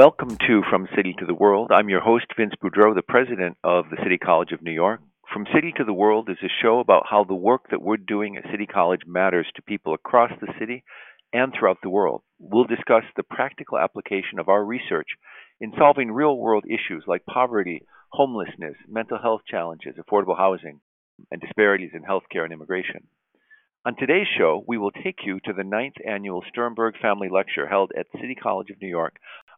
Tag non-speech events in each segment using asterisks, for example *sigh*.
Welcome to From City to the World. I'm your host, Vince Boudreau, the president of the City College of New York. From City to the World is a show about how the work that we're doing at City College matters to people across the city and throughout the world. We'll discuss the practical application of our research in solving real world issues like poverty, homelessness, mental health challenges, affordable housing, and disparities in healthcare and immigration. On today's show, we will take you to the ninth annual Sternberg Family Lecture held at City College of New York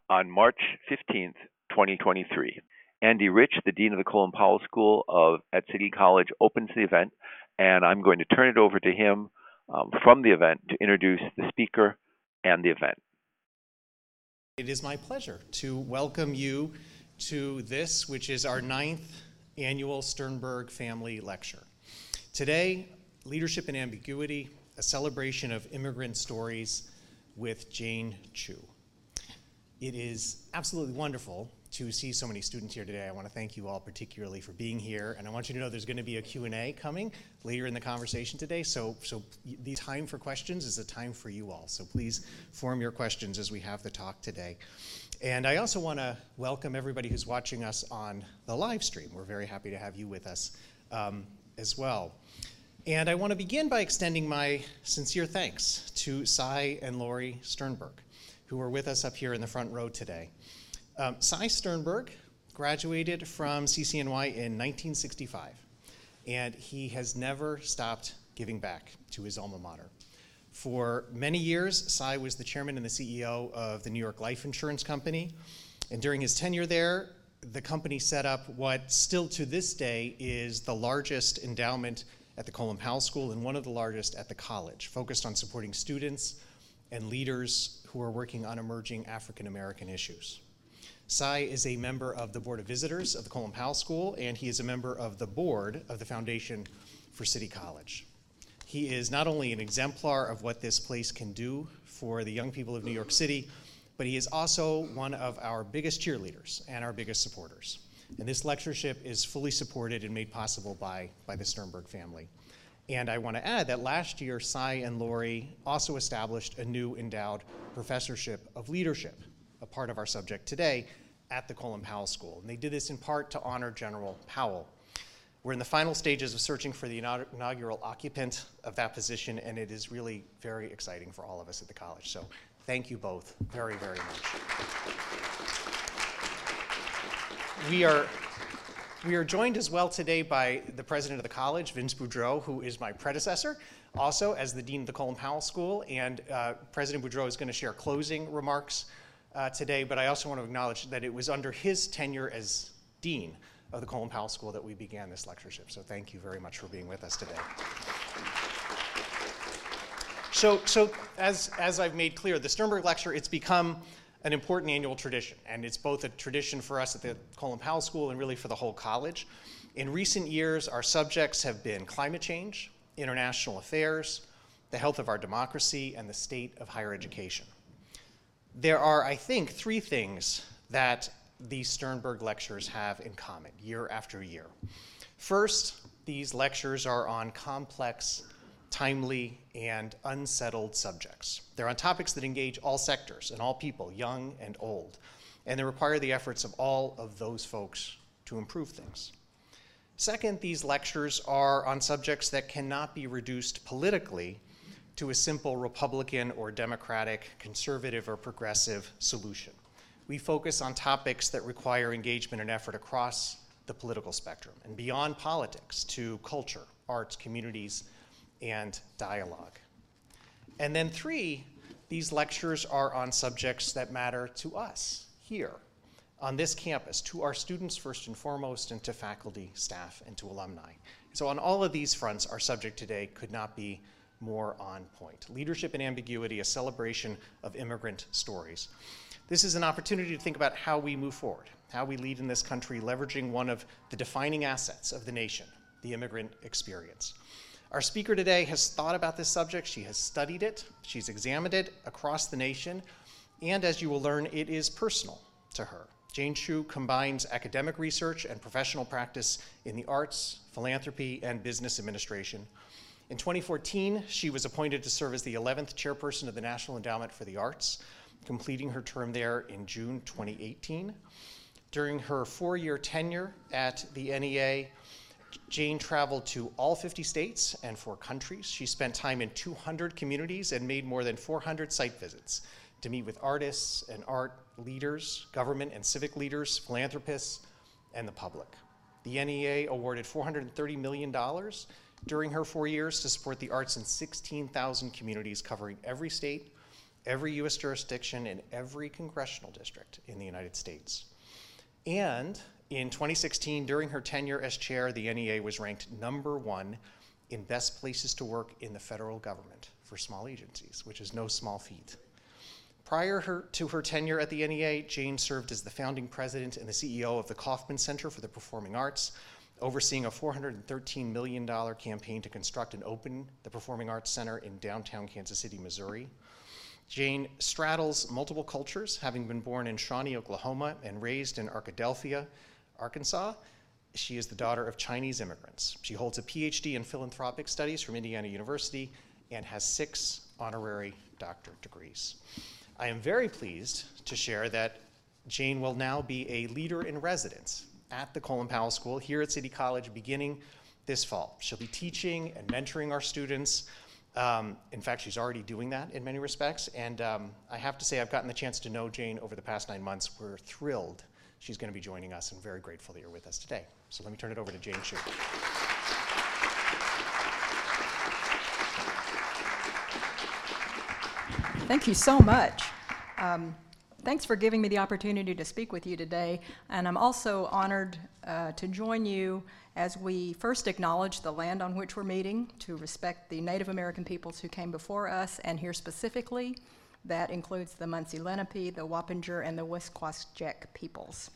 on March 15th, 2023. Andy Rich, the Dean of the Colin Powell School of, at City College, opens the event, and I'm going to turn it over to him um, from the event to introduce the speaker and the event. It is my pleasure to welcome you to this, which is our ninth annual Sternberg Family Lecture. Today, Leadership and Ambiguity, a celebration of immigrant stories with Jane Chu. It is absolutely wonderful to see so many students here today. I want to thank you all particularly for being here, and I want you to know there's going to be a Q&A coming later in the conversation today. So, so the time for questions is a time for you all. So please form your questions as we have the talk today. And I also want to welcome everybody who's watching us on the live stream. We're very happy to have you with us um, as well. And I want to begin by extending my sincere thanks to Cy and Lori Sternberg who are with us up here in the front row today. Um, Cy Sternberg graduated from CCNY in 1965, and he has never stopped giving back to his alma mater. For many years, Cy was the chairman and the CEO of the New York Life Insurance Company, and during his tenure there, the company set up what still to this day is the largest endowment at the Colin Powell School and one of the largest at the college, focused on supporting students and leaders who are working on emerging African American issues. Cy is a member of the Board of Visitors of the Colin Powell School, and he is a member of the board of the Foundation for City College. He is not only an exemplar of what this place can do for the young people of New York City, but he is also one of our biggest cheerleaders and our biggest supporters. And this lectureship is fully supported and made possible by, by the Sternberg family. And I want to add that last year, Cy and Lori also established a new endowed professorship of leadership, a part of our subject today, at the Colin Powell School. And they did this in part to honor General Powell. We're in the final stages of searching for the inaugural occupant of that position, and it is really very exciting for all of us at the college. So thank you both very, very much. We are we are joined as well today by the president of the college, Vince Boudreau, who is my predecessor, also as the dean of the Colin Powell School. And uh, President Boudreau is going to share closing remarks uh, today, but I also want to acknowledge that it was under his tenure as dean of the Colin Powell School that we began this lectureship. So thank you very much for being with us today. So, so as, as I've made clear, the Sternberg Lecture, it's become an important annual tradition, and it's both a tradition for us at the Colin Powell School and really for the whole college. In recent years, our subjects have been climate change, international affairs, the health of our democracy, and the state of higher education. There are, I think, three things that these Sternberg lectures have in common year after year. First, these lectures are on complex timely, and unsettled subjects. They're on topics that engage all sectors and all people, young and old, and they require the efforts of all of those folks to improve things. Second, these lectures are on subjects that cannot be reduced politically to a simple Republican or Democratic, conservative or progressive solution. We focus on topics that require engagement and effort across the political spectrum and beyond politics to culture, arts, communities, and dialogue. And then, three, these lectures are on subjects that matter to us here on this campus, to our students first and foremost, and to faculty, staff, and to alumni. So, on all of these fronts, our subject today could not be more on point. Leadership and Ambiguity, a celebration of immigrant stories. This is an opportunity to think about how we move forward, how we lead in this country, leveraging one of the defining assets of the nation, the immigrant experience. Our speaker today has thought about this subject, she has studied it, she's examined it across the nation, and as you will learn, it is personal to her. Jane Chu combines academic research and professional practice in the arts, philanthropy, and business administration. In 2014, she was appointed to serve as the 11th chairperson of the National Endowment for the Arts. completing her term there in June 2018. During her four year tenure at the NEA, Jane traveled to all 50 states and four countries. She spent time in 200 communities and made more than 400 site visits to meet with artists and art leaders, government and civic leaders, philanthropists, and the public. The NEA awarded $430 million during her four years to support the arts in 16,000 communities covering every state, every U.S. jurisdiction, and every congressional district in the United States. And in 2016, during her tenure as chair, the NEA was ranked number one in best places to work in the federal government for small agencies, which is no small feat. Prior her, to her tenure at the NEA, Jane served as the founding president and the CEO of the Kauffman Center for the Performing Arts, overseeing a $413 million campaign to construct and open the Performing Arts Center in downtown Kansas City, Missouri. Jane straddles multiple cultures, having been born in Shawnee, Oklahoma, and raised in Arkadelphia, Arkansas. She is the daughter of Chinese immigrants. She holds a PhD in philanthropic studies from Indiana University and has six honorary doctorate degrees. I am very pleased to share that Jane will now be a leader in residence at the Colin Powell School here at City College beginning this fall. She'll be teaching and mentoring our students. Um, in fact, she's already doing that in many respects. And um, I have to say, I've gotten the chance to know Jane over the past nine months. We're thrilled she's going to be joining us and very grateful that you're with us today. So let me turn it over to Jane Chu. Thank you so much. Um, thanks for giving me the opportunity to speak with you today. And I'm also honored uh, to join you as we first acknowledge the land on which we're meeting, to respect the Native American peoples who came before us, and here specifically, that includes the Munsee Lenape, the Wappinger, and the Wesquaskek peoples.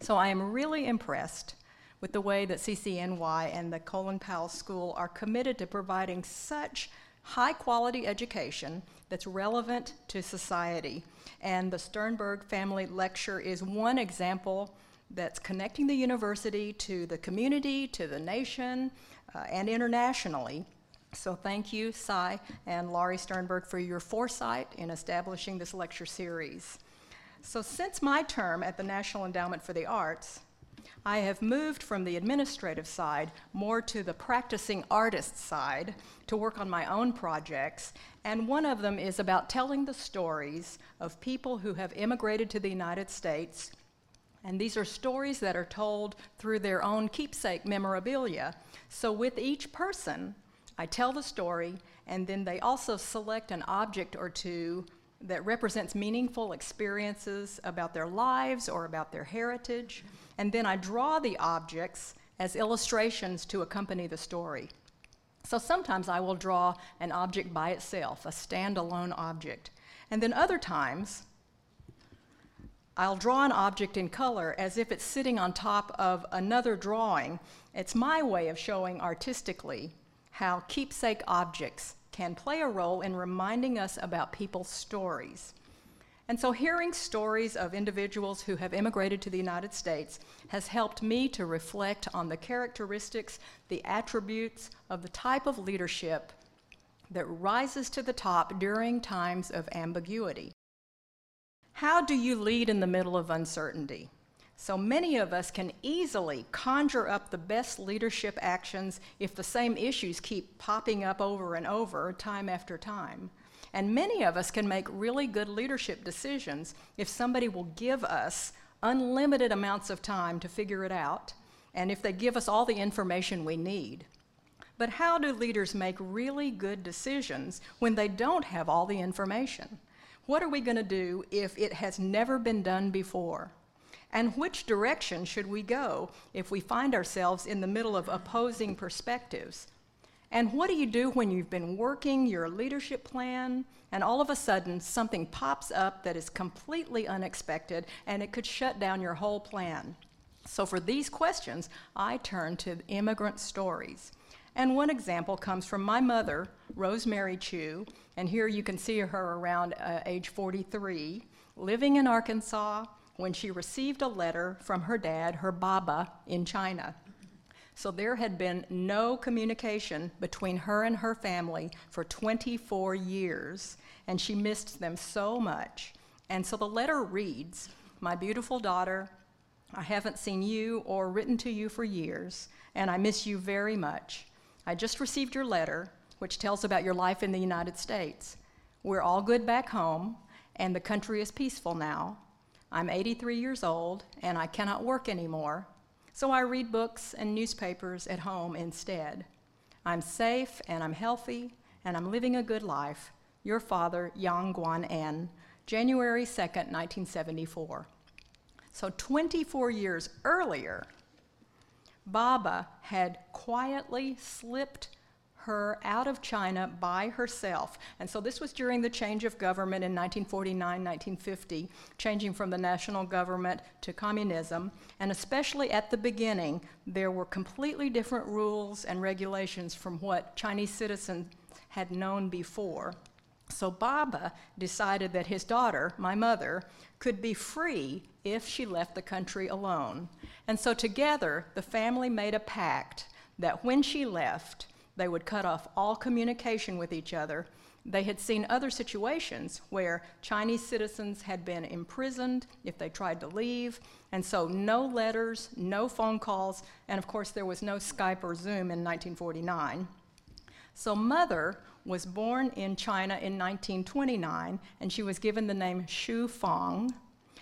So I am really impressed with the way that CCNY and the Colin Powell School are committed to providing such high quality education that's relevant to society. And the Sternberg Family Lecture is one example that's connecting the university to the community, to the nation, uh, and internationally. So thank you, Cy and Lori Sternberg, for your foresight in establishing this lecture series. So since my term at the National Endowment for the Arts, I have moved from the administrative side more to the practicing artist side to work on my own projects. And one of them is about telling the stories of people who have immigrated to the United States. And these are stories that are told through their own keepsake memorabilia. So with each person, I tell the story, and then they also select an object or two that represents meaningful experiences about their lives or about their heritage, and then I draw the objects as illustrations to accompany the story. So sometimes I will draw an object by itself, a standalone object. And then other times, I'll draw an object in color as if it's sitting on top of another drawing. It's my way of showing artistically how keepsake objects can play a role in reminding us about people's stories. And so, hearing stories of individuals who have immigrated to the United States has helped me to reflect on the characteristics, the attributes of the type of leadership that rises to the top during times of ambiguity. How do you lead in the middle of uncertainty? So many of us can easily conjure up the best leadership actions if the same issues keep popping up over and over, time after time. And many of us can make really good leadership decisions if somebody will give us unlimited amounts of time to figure it out, and if they give us all the information we need. But how do leaders make really good decisions when they don't have all the information? What are we going to do if it has never been done before? And which direction should we go if we find ourselves in the middle of opposing perspectives? And what do you do when you've been working your leadership plan and all of a sudden something pops up that is completely unexpected and it could shut down your whole plan? So, for these questions, I turn to immigrant stories. And one example comes from my mother, Rosemary Chu, and here you can see her around uh, age 43, living in Arkansas, when she received a letter from her dad, her Baba, in China. So there had been no communication between her and her family for 24 years, and she missed them so much. And so the letter reads My beautiful daughter, I haven't seen you or written to you for years, and I miss you very much. I just received your letter, which tells about your life in the United States. We're all good back home, and the country is peaceful now. I'm 83 years old, and I cannot work anymore, so I read books and newspapers at home instead. I'm safe, and I'm healthy, and I'm living a good life. Your father, Yang Guan En, January 2nd, 1974. So 24 years earlier, Baba had quietly slipped her out of China by herself. And so this was during the change of government in 1949 1950, changing from the national government to communism. And especially at the beginning, there were completely different rules and regulations from what Chinese citizens had known before. So Baba decided that his daughter, my mother, could be free if she left the country alone. And so together, the family made a pact that when she left, they would cut off all communication with each other. They had seen other situations where Chinese citizens had been imprisoned if they tried to leave, and so no letters, no phone calls, and of course there was no Skype or Zoom in 1949. So, mother was born in China in 1929, and she was given the name Shu Fang.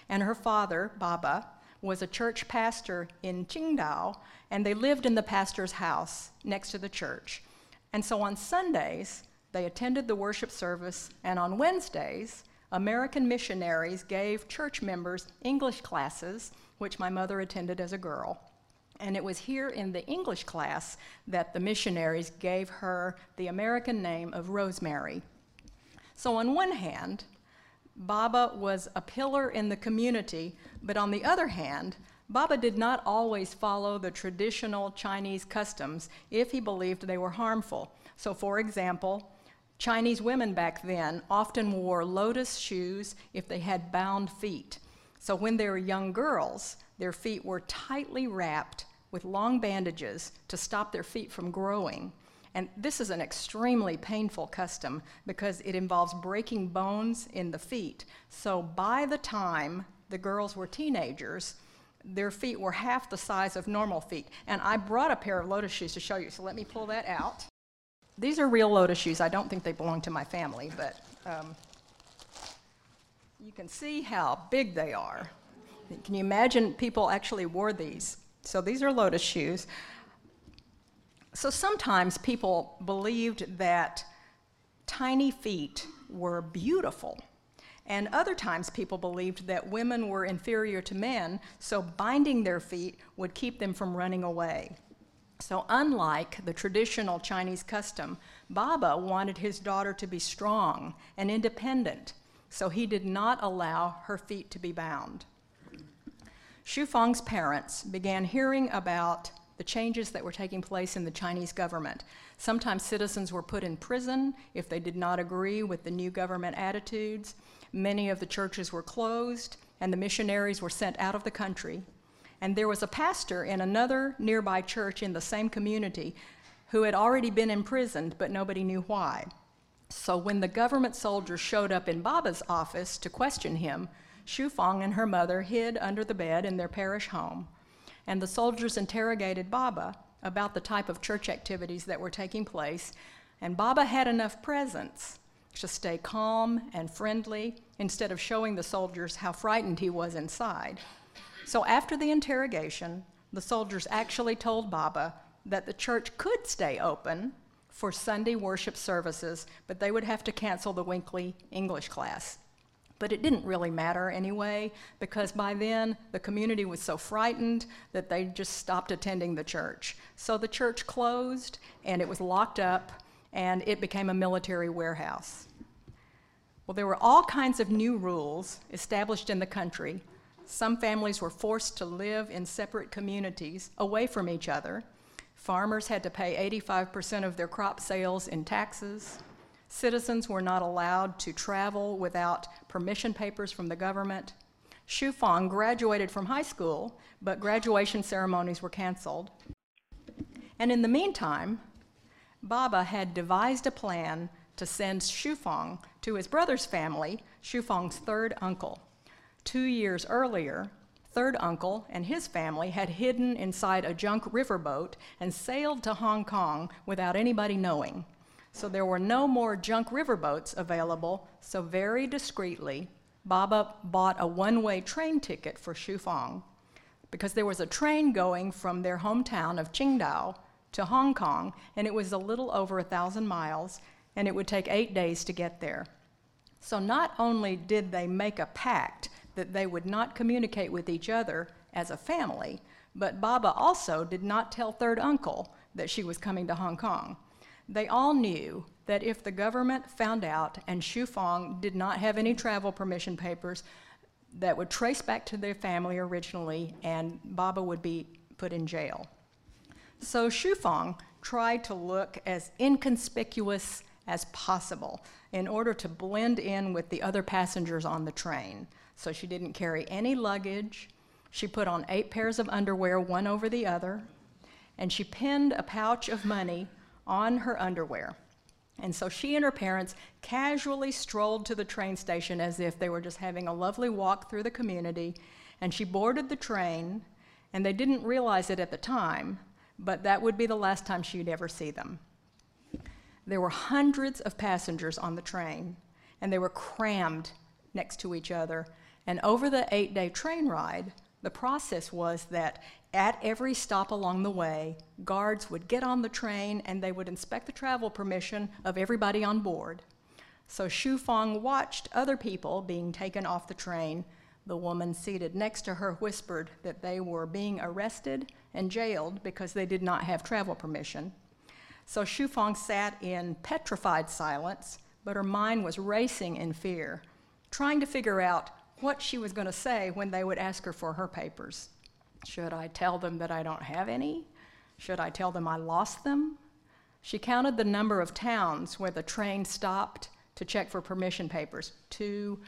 And her father, Baba, was a church pastor in Qingdao, and they lived in the pastor's house next to the church. And so on Sundays, they attended the worship service, and on Wednesdays, American missionaries gave church members English classes, which my mother attended as a girl. And it was here in the English class that the missionaries gave her the American name of Rosemary. So, on one hand, Baba was a pillar in the community, but on the other hand, Baba did not always follow the traditional Chinese customs if he believed they were harmful. So, for example, Chinese women back then often wore lotus shoes if they had bound feet. So, when they were young girls, their feet were tightly wrapped with long bandages to stop their feet from growing. And this is an extremely painful custom because it involves breaking bones in the feet. So by the time the girls were teenagers, their feet were half the size of normal feet. And I brought a pair of lotus shoes to show you, so let me pull that out. These are real lotus shoes. I don't think they belong to my family, but um, you can see how big they are. Can you imagine people actually wore these? So these are lotus shoes. So sometimes people believed that tiny feet were beautiful. And other times people believed that women were inferior to men, so binding their feet would keep them from running away. So, unlike the traditional Chinese custom, Baba wanted his daughter to be strong and independent, so he did not allow her feet to be bound. Shu parents began hearing about the changes that were taking place in the Chinese government. Sometimes citizens were put in prison if they did not agree with the new government attitudes. Many of the churches were closed, and the missionaries were sent out of the country. And there was a pastor in another nearby church in the same community who had already been imprisoned, but nobody knew why. So when the government soldiers showed up in Baba's office to question him, Shu Fang and her mother hid under the bed in their parish home, and the soldiers interrogated Baba about the type of church activities that were taking place, and Baba had enough presence to stay calm and friendly instead of showing the soldiers how frightened he was inside. So after the interrogation, the soldiers actually told Baba that the church could stay open for Sunday worship services, but they would have to cancel the weekly English class. But it didn't really matter anyway, because by then the community was so frightened that they just stopped attending the church. So the church closed and it was locked up and it became a military warehouse. Well, there were all kinds of new rules established in the country. Some families were forced to live in separate communities away from each other. Farmers had to pay 85% of their crop sales in taxes. Citizens were not allowed to travel without permission papers from the government. Shu Fang graduated from high school, but graduation ceremonies were canceled. And in the meantime, Baba had devised a plan to send Shu Fang to his brother's family, Shufang's third uncle. Two years earlier, third uncle and his family had hidden inside a junk riverboat and sailed to Hong Kong without anybody knowing. So there were no more junk riverboats available, so very discreetly, Baba bought a one way train ticket for Shufang because there was a train going from their hometown of Qingdao to Hong Kong, and it was a little over a thousand miles, and it would take eight days to get there. So not only did they make a pact that they would not communicate with each other as a family, but Baba also did not tell third uncle that she was coming to Hong Kong. They all knew that if the government found out and Shufang did not have any travel permission papers that would trace back to their family originally, and Baba would be put in jail. So Shufang tried to look as inconspicuous as possible in order to blend in with the other passengers on the train. So she didn't carry any luggage. She put on eight pairs of underwear, one over the other, and she pinned a pouch of money on her underwear. And so she and her parents casually strolled to the train station as if they were just having a lovely walk through the community. And she boarded the train, and they didn't realize it at the time, but that would be the last time she'd ever see them. There were hundreds of passengers on the train, and they were crammed next to each other. And over the eight day train ride, the process was that at every stop along the way, guards would get on the train and they would inspect the travel permission of everybody on board. So Shufang watched other people being taken off the train. The woman seated next to her whispered that they were being arrested and jailed because they did not have travel permission. So Shufang sat in petrified silence, but her mind was racing in fear, trying to figure out what she was going to say when they would ask her for her papers. Should I tell them that I don't have any? Should I tell them I lost them? She counted the number of towns where the train stopped to check for permission papers two,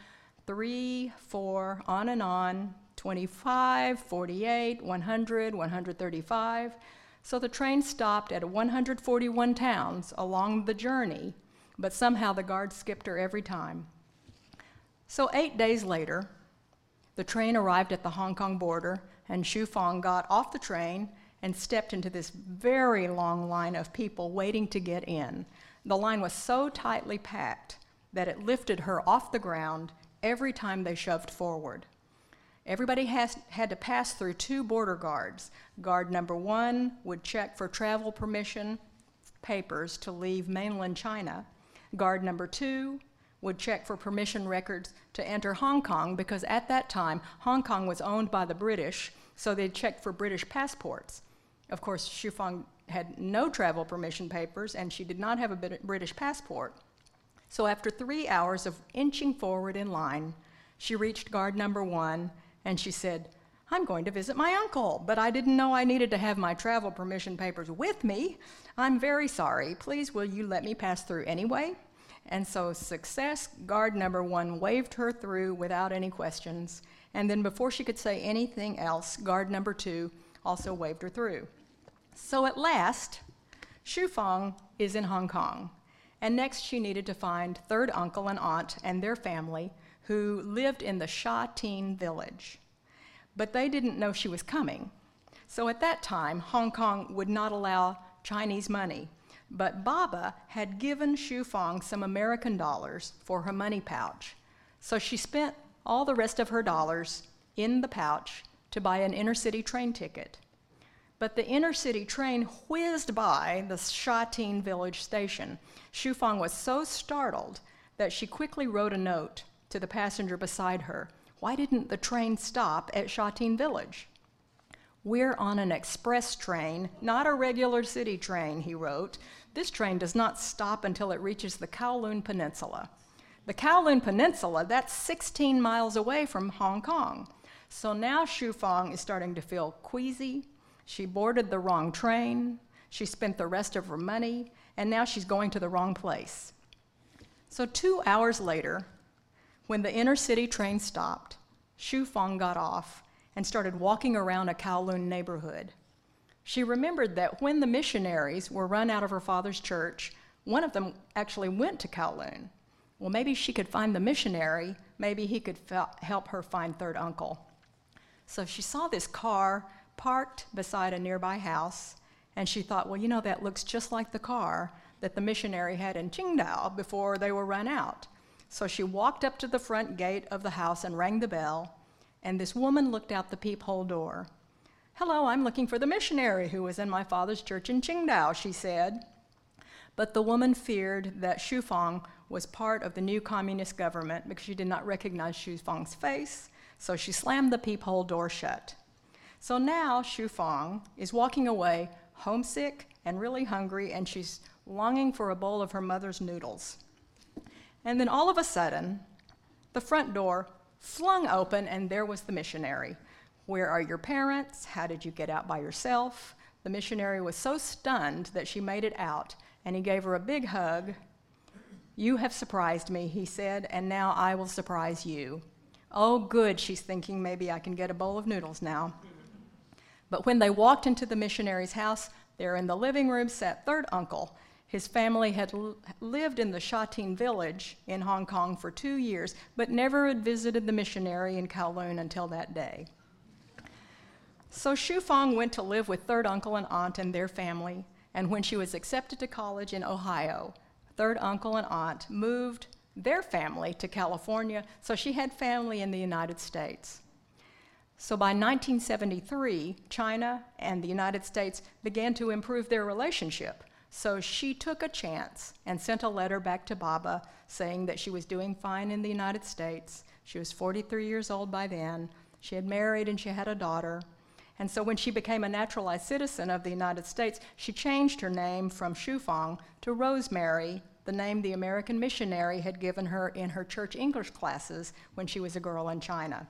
three, four, on and on 25, 48, 100, 135. So the train stopped at 141 towns along the journey, but somehow the guards skipped her every time. So, eight days later, the train arrived at the Hong Kong border, and Shufang got off the train and stepped into this very long line of people waiting to get in. The line was so tightly packed that it lifted her off the ground every time they shoved forward. Everybody has, had to pass through two border guards. Guard number one would check for travel permission papers to leave mainland China. Guard number two would check for permission records to enter Hong Kong because at that time, Hong Kong was owned by the British, so they checked for British passports. Of course, Shufang had no travel permission papers and she did not have a British passport. So after three hours of inching forward in line, she reached guard number one and she said, I'm going to visit my uncle, but I didn't know I needed to have my travel permission papers with me. I'm very sorry. Please, will you let me pass through anyway? And so, success, guard number one waved her through without any questions. And then, before she could say anything else, guard number two also waved her through. So, at last, Shu Shufang is in Hong Kong. And next, she needed to find third uncle and aunt and their family who lived in the Sha Tin village. But they didn't know she was coming. So, at that time, Hong Kong would not allow Chinese money but Baba had given Shufang some American dollars for her money pouch. So she spent all the rest of her dollars in the pouch to buy an inner city train ticket. But the inner city train whizzed by the Sha Tin village station. Shufang was so startled that she quickly wrote a note to the passenger beside her. Why didn't the train stop at Sha Tin village? We're on an express train, not a regular city train, he wrote. This train does not stop until it reaches the Kowloon Peninsula. The Kowloon Peninsula, that's 16 miles away from Hong Kong. So now Shufang is starting to feel queasy. She boarded the wrong train. She spent the rest of her money, and now she's going to the wrong place. So, two hours later, when the inner city train stopped, Shufang got off and started walking around a Kowloon neighborhood. She remembered that when the missionaries were run out of her father's church, one of them actually went to Kowloon. well, maybe she could find the missionary. Maybe he could fel- help her find third uncle. So she saw this car parked beside a nearby house, and she thought, well, you know, that looks just like the car that the missionary had in Qingdao before they were run out. So she walked up to the front gate of the house and rang the bell, and this woman looked out the peephole door. Hello, I'm looking for the missionary who was in my father's church in Qingdao, she said. But the woman feared that Fang was part of the new communist government because she did not recognize Fang's face, so she slammed the peephole door shut. So now Fang is walking away, homesick and really hungry, and she's longing for a bowl of her mother's noodles. And then all of a sudden, the front door flung open, and there was the missionary. Where are your parents? How did you get out by yourself? The missionary was so stunned that she made it out, and he gave her a big hug. You have surprised me, he said, and now I will surprise you. Oh, good, she's thinking, maybe I can get a bowl of noodles now. But when they walked into the missionary's house, there in the living room sat third uncle. His family had lived in the Sha Tin village in Hong Kong for two years, but never had visited the missionary in Kowloon until that day. So Shu Fang went to live with third uncle and aunt and their family, and when she was accepted to college in Ohio, third uncle and aunt moved their family to California, so she had family in the United States. So by 1973, China and the United States began to improve their relationship. So she took a chance and sent a letter back to Baba saying that she was doing fine in the United States. She was 43 years old by then. She had married and she had a daughter. And so when she became a naturalized citizen of the United States, she changed her name from Shufang to Rosemary, the name the American missionary had given her in her church English classes when she was a girl in China.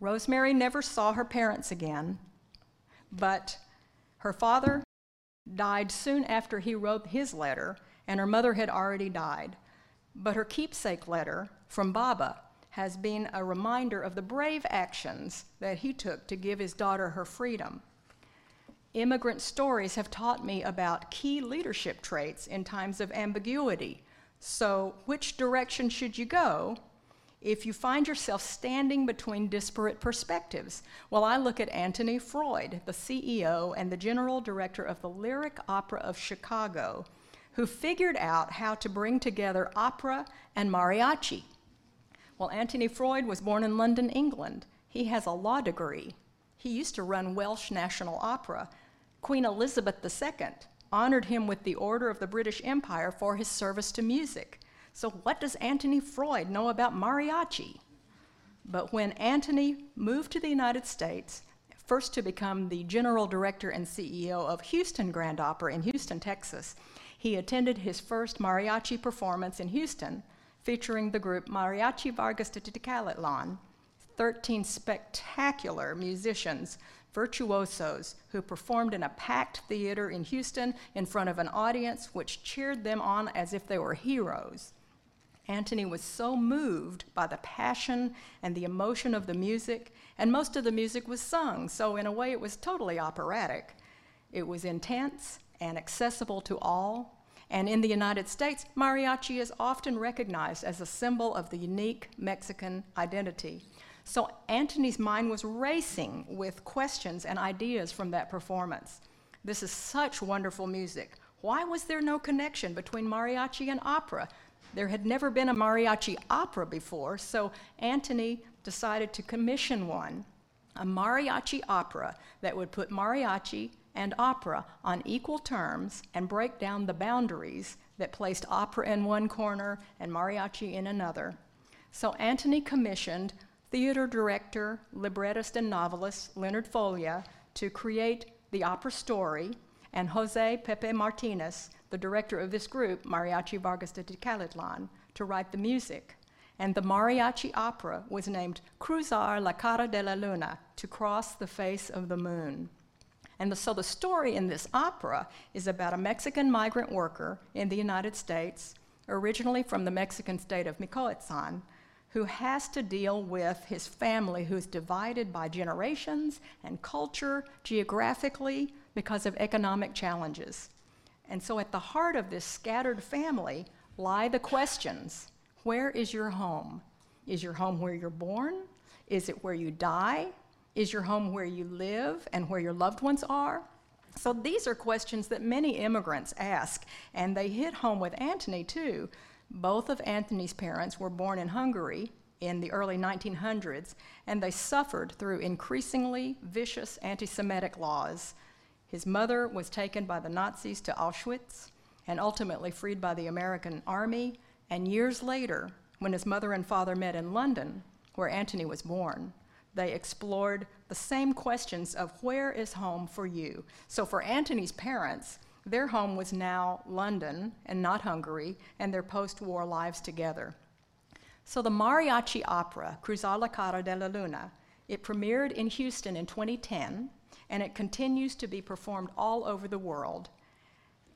Rosemary never saw her parents again, but her father died soon after he wrote his letter, and her mother had already died. But her keepsake letter from Baba has been a reminder of the brave actions that he took to give his daughter her freedom. Immigrant stories have taught me about key leadership traits in times of ambiguity. So, which direction should you go if you find yourself standing between disparate perspectives? Well, I look at Anthony Freud, the CEO and the general director of the Lyric Opera of Chicago, who figured out how to bring together opera and mariachi well, Anthony Freud was born in London, England. He has a law degree. He used to run Welsh National Opera. Queen Elizabeth II honored him with the Order of the British Empire for his service to music. So, what does Anthony Freud know about mariachi? But when Anthony moved to the United States, first to become the general director and CEO of Houston Grand Opera in Houston, Texas, he attended his first mariachi performance in Houston featuring the group Mariachi Vargas de Tecalitlan, 13 spectacular musicians, virtuosos, who performed in a packed theater in Houston in front of an audience which cheered them on as if they were heroes. Anthony was so moved by the passion and the emotion of the music, and most of the music was sung, so in a way it was totally operatic. It was intense and accessible to all, and in the United States, mariachi is often recognized as a symbol of the unique Mexican identity. So Anthony's mind was racing with questions and ideas from that performance. This is such wonderful music. Why was there no connection between mariachi and opera? There had never been a mariachi opera before, so Anthony decided to commission one, a mariachi opera that would put mariachi and opera on equal terms and break down the boundaries that placed opera in one corner and mariachi in another. So Anthony commissioned theater director, librettist, and novelist Leonard Foglia to create the opera story, and Jose Pepe Martinez, the director of this group, Mariachi Vargas de Tecalitlan, to write the music. And the mariachi opera was named Cruzar la Cara de la Luna, to cross the face of the moon. And the, so the story in this opera is about a Mexican migrant worker in the United States, originally from the Mexican state of Michoacan, who has to deal with his family who's divided by generations and culture geographically because of economic challenges. And so at the heart of this scattered family lie the questions Where is your home? Is your home where you're born? Is it where you die? Is your home where you live and where your loved ones are? So these are questions that many immigrants ask, and they hit home with Anthony too. Both of Anthony's parents were born in Hungary in the early 1900s, and they suffered through increasingly vicious anti Semitic laws. His mother was taken by the Nazis to Auschwitz and ultimately freed by the American Army, and years later, when his mother and father met in London, where Anthony was born, they explored the same questions of where is home for you. So for Anthony's parents, their home was now London and not Hungary, and their post war lives together. So the mariachi opera, Cruzar la Cara de la Luna, it premiered in Houston in 2010, and it continues to be performed all over the world.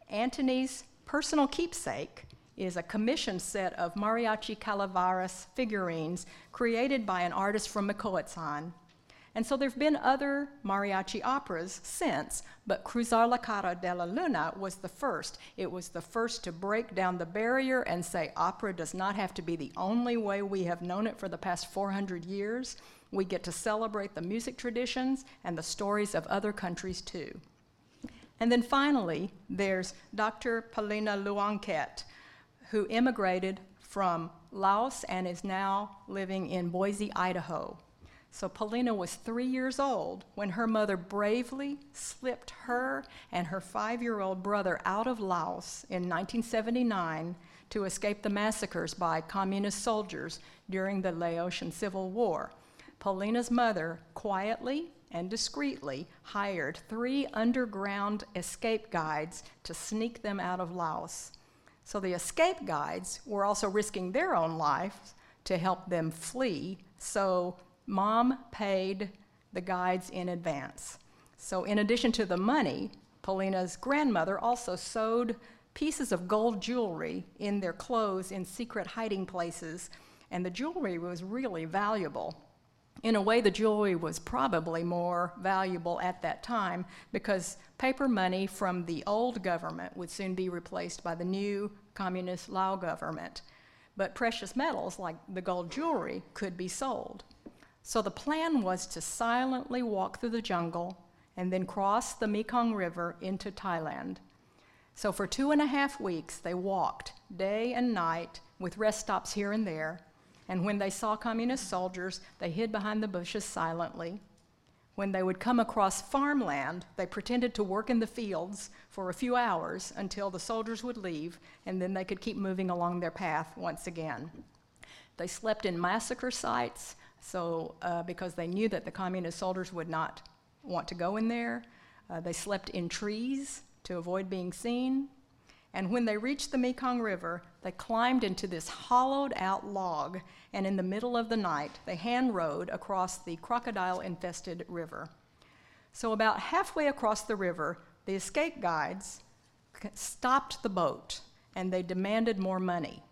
Anthony's personal keepsake is a commissioned set of mariachi calaveras figurines created by an artist from Michoacan. And so there have been other mariachi operas since, but Cruzar la Cara de la Luna was the first. It was the first to break down the barrier and say opera does not have to be the only way we have known it for the past 400 years. We get to celebrate the music traditions and the stories of other countries too. And then finally, there's Dr. Paulina Luanquet, who immigrated from Laos and is now living in Boise, Idaho. So Paulina was three years old when her mother bravely slipped her and her five year old brother out of Laos in 1979 to escape the massacres by communist soldiers during the Laotian Civil War. Paulina's mother quietly and discreetly hired three underground escape guides to sneak them out of Laos. So the escape guides were also risking their own lives to help them flee. So mom paid the guides in advance. So, in addition to the money, Paulina's grandmother also sewed pieces of gold jewelry in their clothes in secret hiding places, and the jewelry was really valuable. In a way, the jewelry was probably more valuable at that time because paper money from the old government would soon be replaced by the new communist Lao government. But precious metals, like the gold jewelry, could be sold. So the plan was to silently walk through the jungle and then cross the Mekong River into Thailand. So for two and a half weeks, they walked day and night with rest stops here and there and when they saw communist soldiers, they hid behind the bushes silently. When they would come across farmland, they pretended to work in the fields for a few hours until the soldiers would leave, and then they could keep moving along their path once again. They slept in massacre sites, so uh, because they knew that the communist soldiers would not want to go in there. Uh, they slept in trees to avoid being seen. And when they reached the Mekong River, they climbed into this hollowed out log, and in the middle of the night, they hand rowed across the crocodile infested river. So, about halfway across the river, the escape guides stopped the boat and they demanded more money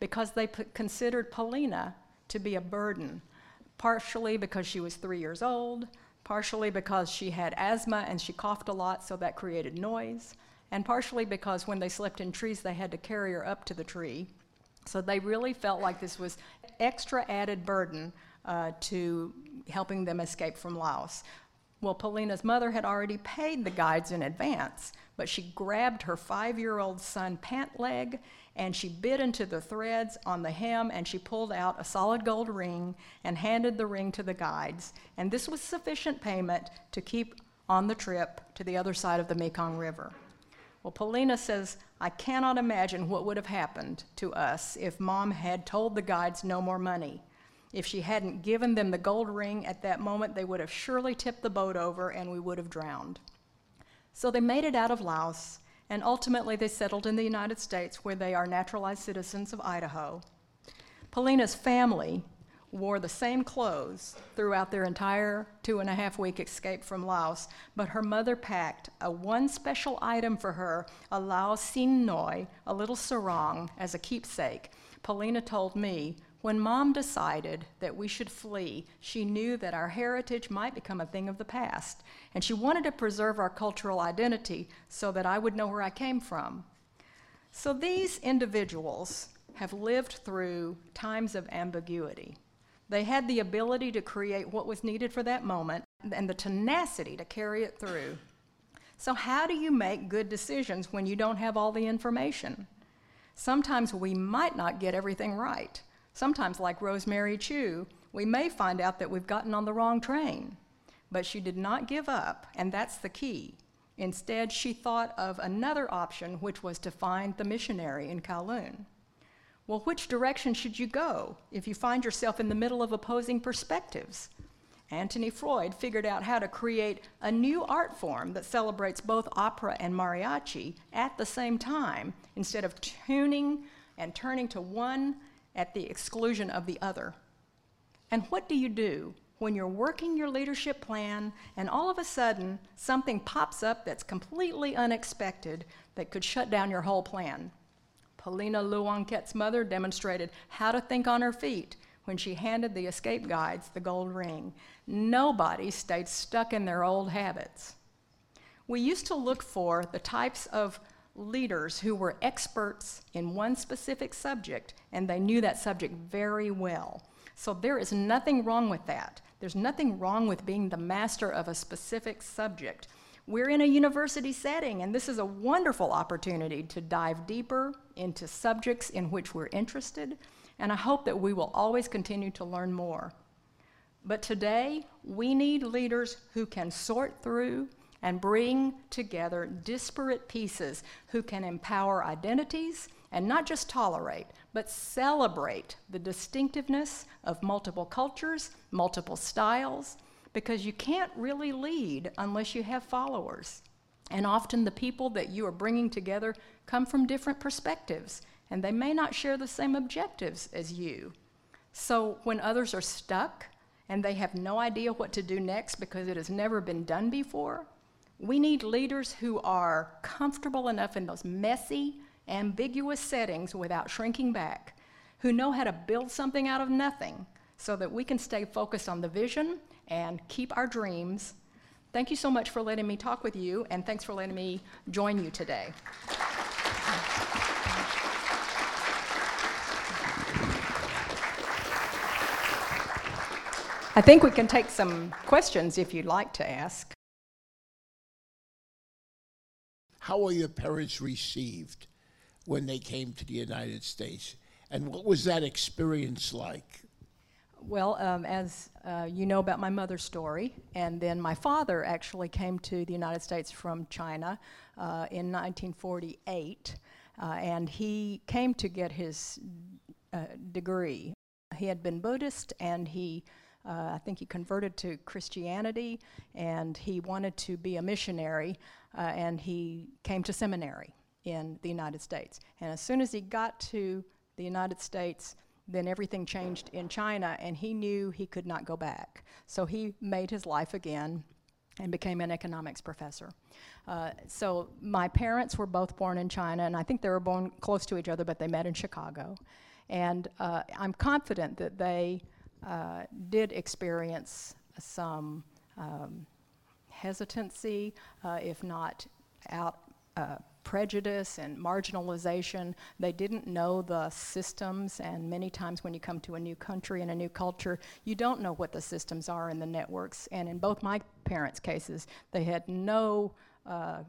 because they p- considered Paulina to be a burden, partially because she was three years old, partially because she had asthma and she coughed a lot, so that created noise and partially because when they slept in trees, they had to carry her up to the tree. So they really felt like this was extra added burden uh, to helping them escape from Laos. Well, Paulina's mother had already paid the guides in advance, but she grabbed her five year old son pant leg and she bit into the threads on the hem and she pulled out a solid gold ring and handed the ring to the guides. And this was sufficient payment to keep on the trip to the other side of the Mekong River. Well, Paulina says, I cannot imagine what would have happened to us if mom had told the guides no more money. If she hadn't given them the gold ring at that moment, they would have surely tipped the boat over and we would have drowned. So they made it out of Laos, and ultimately they settled in the United States where they are naturalized citizens of Idaho. Paulina's family wore the same clothes throughout their entire two and a half week escape from Laos, but her mother packed a one special item for her, a Lao Sin Noi, a little sarong, as a keepsake. Paulina told me, when mom decided that we should flee, she knew that our heritage might become a thing of the past, and she wanted to preserve our cultural identity so that I would know where I came from. So these individuals have lived through times of ambiguity. They had the ability to create what was needed for that moment and the tenacity to carry it through. So, how do you make good decisions when you don't have all the information? Sometimes we might not get everything right. Sometimes, like Rosemary Chu, we may find out that we've gotten on the wrong train. But she did not give up, and that's the key. Instead, she thought of another option, which was to find the missionary in Kowloon. Well, which direction should you go if you find yourself in the middle of opposing perspectives? Anthony Freud figured out how to create a new art form that celebrates both opera and mariachi at the same time instead of tuning and turning to one at the exclusion of the other. And what do you do when you're working your leadership plan and all of a sudden something pops up that's completely unexpected that could shut down your whole plan? Polina Luanquet's mother demonstrated how to think on her feet when she handed the escape guides the gold ring. Nobody stayed stuck in their old habits. We used to look for the types of leaders who were experts in one specific subject and they knew that subject very well. So there is nothing wrong with that. There's nothing wrong with being the master of a specific subject. We're in a university setting, and this is a wonderful opportunity to dive deeper into subjects in which we're interested, and I hope that we will always continue to learn more. But today, we need leaders who can sort through and bring together disparate pieces who can empower identities and not just tolerate, but celebrate the distinctiveness of multiple cultures, multiple styles, because you can't really lead unless you have followers. And often the people that you are bringing together come from different perspectives, and they may not share the same objectives as you. So when others are stuck and they have no idea what to do next because it has never been done before, we need leaders who are comfortable enough in those messy, ambiguous settings without shrinking back, who know how to build something out of nothing so that we can stay focused on the vision and keep our dreams. Thank you so much for letting me talk with you, and thanks for letting me join you today. I think we can take some questions if you'd like to ask. How were your parents received when they came to the United States? And what was that experience like? Well, um, as uh, you know about my mother's story, and then my father actually came to the United States from China uh, in 1948, uh, and he came to get his uh, degree. He had been Buddhist, and he, uh, I think, he converted to Christianity, and he wanted to be a missionary, uh, and he came to seminary in the United States. And as soon as he got to the United States, then everything changed in China, and he knew he could not go back. So he made his life again and became an economics professor. Uh, so my parents were both born in China, and I think they were born close to each other, but they met in Chicago. And uh, I'm confident that they uh, did experience some um, hesitancy, uh, if not out uh, prejudice and marginalization. They didn't know the systems, and many times when you come to a new country and a new culture, you don't know what the systems are in the networks. And in both my parents' cases, they had no uh,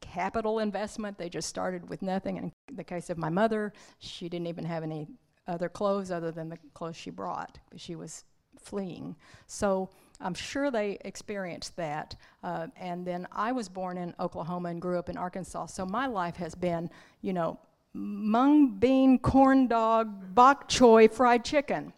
capital investment. They just started with nothing. And in the case of my mother, she didn't even have any other clothes other than the clothes she brought. She was fleeing. So I'm sure they experienced that. Uh, and then I was born in Oklahoma and grew up in Arkansas. So my life has been, you know, mung bean, corn dog, bok choy, fried chicken,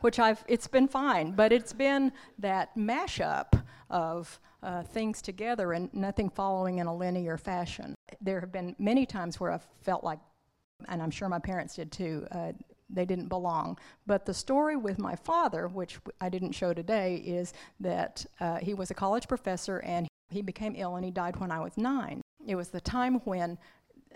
which I've, it's been fine. But it's been that mashup of uh, things together and nothing following in a linear fashion. There have been many times where I've felt like, and I'm sure my parents did too, uh, they didn't belong. But the story with my father, which I didn't show today, is that uh, he was a college professor and he became ill and he died when I was nine. It was the time when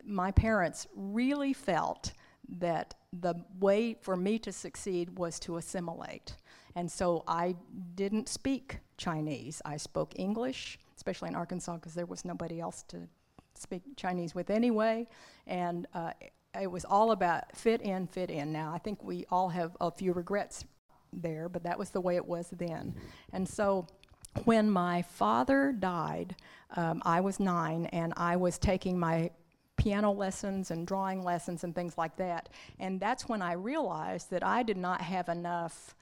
my parents really felt that the way for me to succeed was to assimilate. And so I didn't speak Chinese. I spoke English, especially in Arkansas because there was nobody else to speak Chinese with anyway, and uh, it was all about fit in, fit in. Now, I think we all have a few regrets there, but that was the way it was then. And so when my father died, um, I was nine, and I was taking my piano lessons and drawing lessons and things like that. And that's when I realized that I did not have enough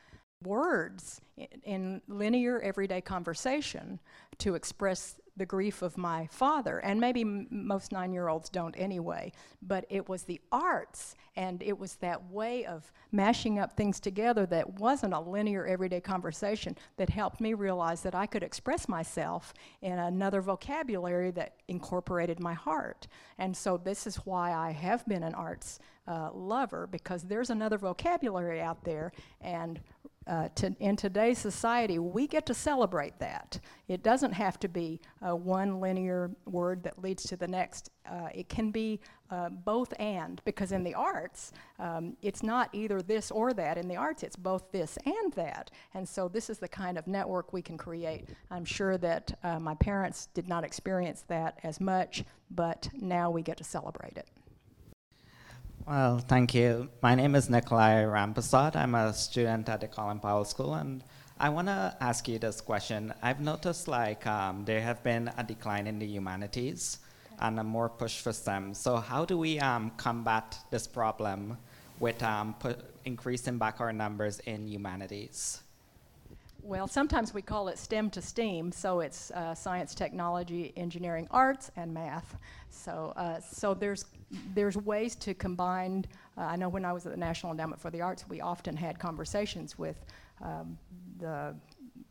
words in, in linear everyday conversation to express the grief of my father. And maybe m- most nine year olds don't anyway. But it was the arts and it was that way of mashing up things together that wasn't a linear everyday conversation that helped me realize that I could express myself in another vocabulary that incorporated my heart. And so this is why I have been an arts uh, lover because there's another vocabulary out there and uh, to, in today's society, we get to celebrate that. It doesn't have to be uh, one linear word that leads to the next. Uh, it can be uh, both and, because in the arts, um, it's not either this or that. In the arts, it's both this and that. And so, this is the kind of network we can create. I'm sure that uh, my parents did not experience that as much, but now we get to celebrate it. Well, thank you. My name is Nikolai Rampasad. I'm a student at the Colin Powell School, and I want to ask you this question. I've noticed like um, there have been a decline in the humanities and a more push for STEM. So how do we um, combat this problem with um, increasing back our numbers in humanities? Well, sometimes we call it STEM to STEAM, so it's uh, science, technology, engineering, arts, and math. So, uh, so there's there's ways to combine. Uh, I know when I was at the National Endowment for the Arts, we often had conversations with um, the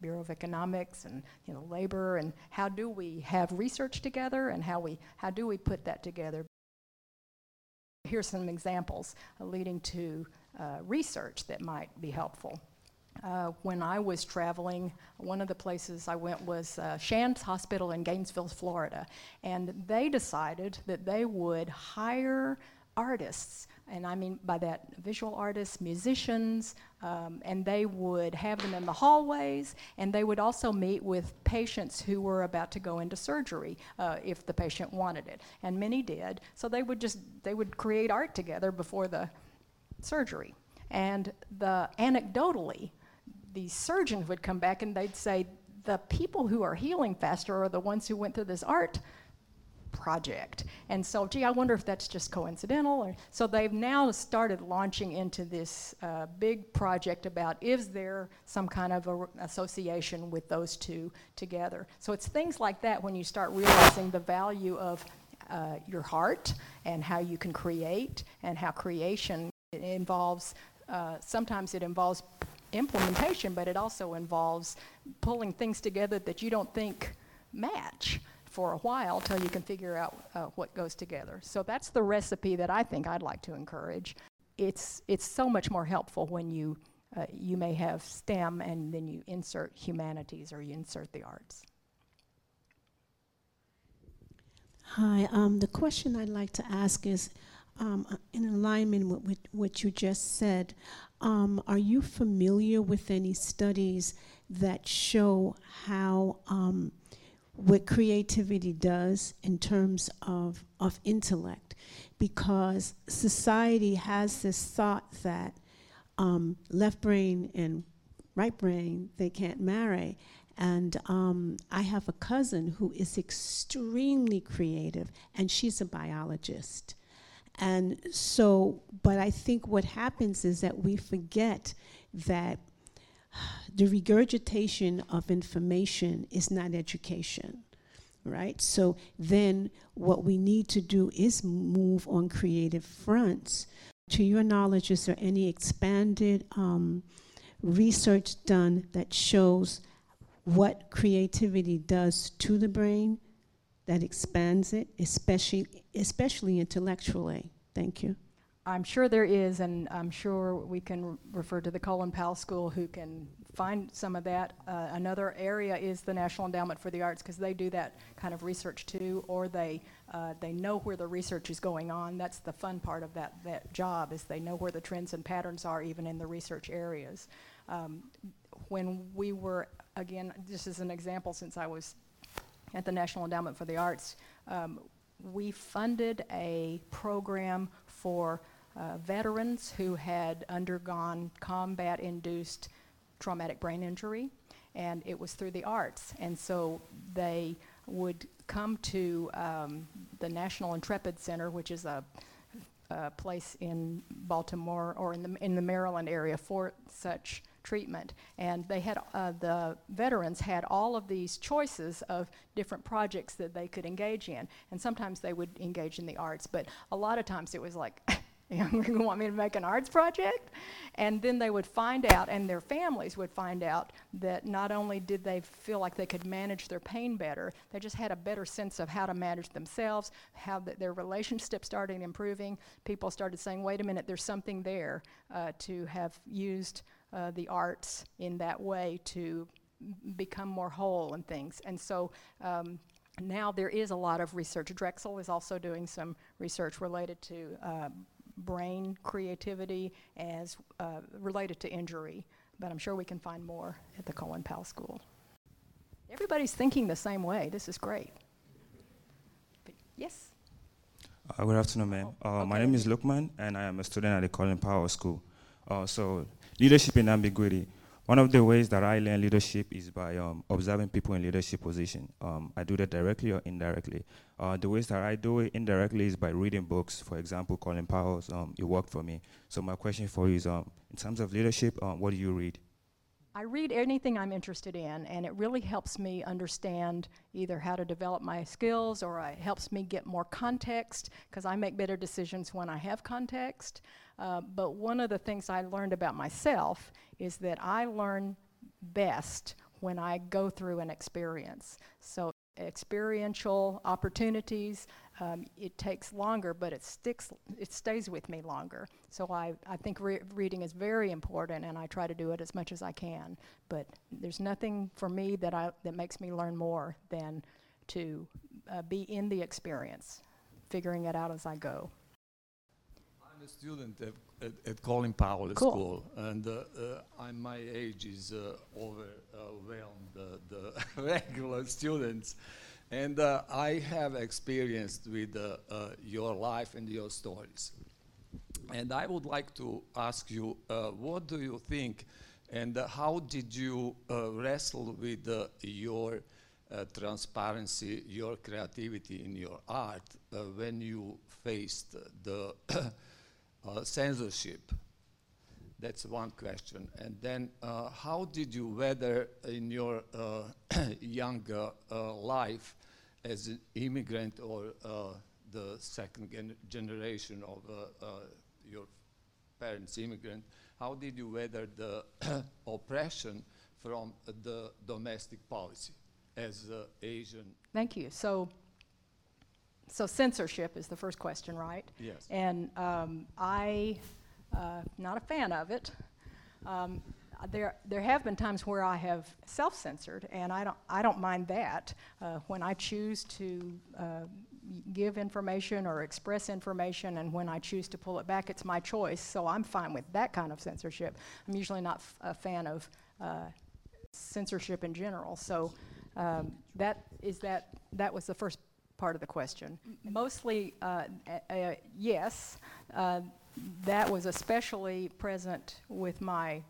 Bureau of Economics and you know labor, and how do we have research together, and how we how do we put that together. Here's some examples leading to uh, research that might be helpful. Uh, when I was traveling, one of the places I went was uh, Shands Hospital in Gainesville, Florida. And they decided that they would hire artists, and I mean by that visual artists, musicians, um, and they would have them in the hallways, and they would also meet with patients who were about to go into surgery uh, if the patient wanted it. And many did. So they would just, they would create art together before the surgery. And the anecdotally, these surgeons would come back and they'd say, the people who are healing faster are the ones who went through this art project. And so, gee, I wonder if that's just coincidental. Or, so they've now started launching into this uh, big project about is there some kind of a association with those two together. So it's things like that when you start realizing the value of uh, your heart and how you can create and how creation involves. Uh, sometimes it involves implementation, but it also involves pulling things together that you don't think match for a while till you can figure out uh, what goes together. So that's the recipe that I think I'd like to encourage. It's it's so much more helpful when you uh, you may have STEM and then you insert humanities or you insert the arts. Hi, um, the question I'd like to ask is um, in alignment with, with, what you just said. Um, are you familiar with any studies that show how um, what creativity does in terms of, of intellect? Because society has this thought that um, left brain and right brain, they can't marry. And um, I have a cousin who is extremely creative, and she's a biologist. And so, but I think what happens is that we forget that the regurgitation of information is not education, right? So then what we need to do is move on creative fronts. To your knowledge, is there any expanded um, research done that shows what creativity does to the brain? That expands it, especially, especially intellectually. Thank you. I'm sure there is, and I'm sure we can refer to the Colin Powell School who can find some of that. Uh, another area is the National Endowment for the Arts because they do that kind of research too, or they uh, they know where the research is going on. That's the fun part of that that job is they know where the trends and patterns are even in the research areas. Um, when we were again, this is an example since I was at the National Endowment for the Arts, um, we funded a program for uh, veterans who had undergone combat induced traumatic brain injury, and it was through the arts. And so they would come to um, the National Intrepid Center, which is a, a place in Baltimore or in the, in the Maryland area for such treatment. And they had, uh, the veterans had all of these choices of different projects that they could engage in. And sometimes they would engage in the arts, but a lot of times it was like, *laughs* *laughs* you want me to make an arts project? And then they would find out, and their families would find out, that not only did they feel like they could manage their pain better, they just had a better sense of how to manage themselves, how th- their relationship started improving. People started saying, wait a minute, there's something there uh, to have used uh, the arts in that way to become more whole and things. And so um, now there is a lot of research. Drexel is also doing some research related to uh, brain creativity as uh, related to injury, but I'm sure we can find more at the Colin Powell School. Everybody's thinking the same way. This is great. But yes? Uh, good afternoon, ma'am. Uh, My name is Lukman, and I am a student at the Colin Powell School. Uh, so, leadership in ambiguity. One of the ways that I learn leadership is by um, observing people in leadership position. Um, I do that directly or indirectly. Uh, the ways that I do it indirectly is by reading books. For example, Colin Powell's um, "It Worked for Me." So, my question for you is, um, in terms of leadership, um, what do you read? I read anything I'm interested in, and it really helps me understand either how to develop my skills or it helps me get more context because I make better decisions when I have context. Uh, but one of the things I learned about myself is that I learn best when I go through an experience. So, experiential opportunities, um, it takes longer, but it sticks, it stays with me longer. So I, I think re- reading is very important, and I try to do it as much as I can. But there's nothing for me that I that makes me learn more than to uh, be in the experience, figuring it out as I go. I'm a student at, at, at Colin Powell Cool. School, and uh, uh, I'm, my age is uh, overwhelmed the, the *laughs* regular students. And uh, I have experienced with uh, uh, your life and your stories. And I would like to ask you, uh, what do you think, and uh, how did you uh, wrestle with uh, your uh, transparency, your creativity in your art uh, when you faced the *clears throat* uh, censorship? That's one question. And then, uh, how did you weather in your uh, *coughs* young uh, life as an immigrant or uh, the second gen- generation of your parents immigrant? How did you weather the *coughs* oppression from the domestic policy as uh, Asian? Thank you. So, so censorship is the first question, right? Yes. And um, I, uh, not a fan of it. Um, there, there have been times where I have self-censored, and I don't, I don't mind that. Uh, when I choose to uh, give information or express information, and when I choose to pull it back, it's my choice. So I'm fine with that kind of censorship. I'm usually not f- a fan of uh, censorship in general. So um, that is that. That was the first part of the question. Mostly, uh, uh, yes. Uh, that was especially present with my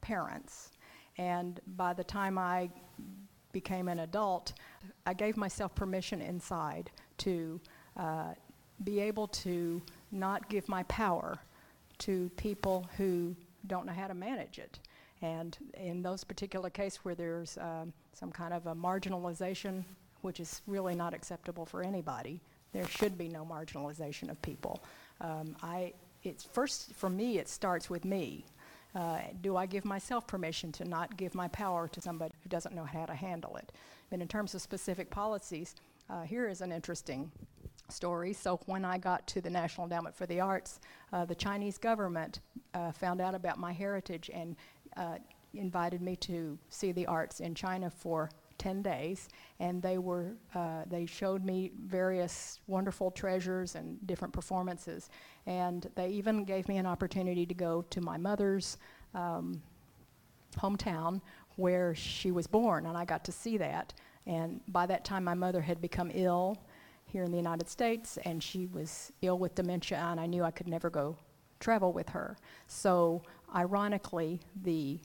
parents. And by the time I became an adult, I gave myself permission inside to uh, be able to not give my power to people who don't know how to manage it. And in those particular cases where there's um, some kind of a marginalization, which is really not acceptable for anybody, there should be no marginalization of people. Um, I, it's first, for me, it starts with me. Uh, do I give myself permission to not give my power to somebody who doesn't know how to handle it? And in terms of specific policies, uh, here is an interesting story. So when I got to the National Endowment for the Arts, uh, the Chinese government uh, found out about my heritage and uh, invited me to see the arts in China for 10 days, and they were uh, they showed me various wonderful treasures and different performances, and they even gave me an opportunity to go to my mother's um, hometown where she was born, and I got to see that. And by that time, my mother had become ill, here in the United States, and she was ill with dementia, and I knew I could never go travel with her. So, ironically, the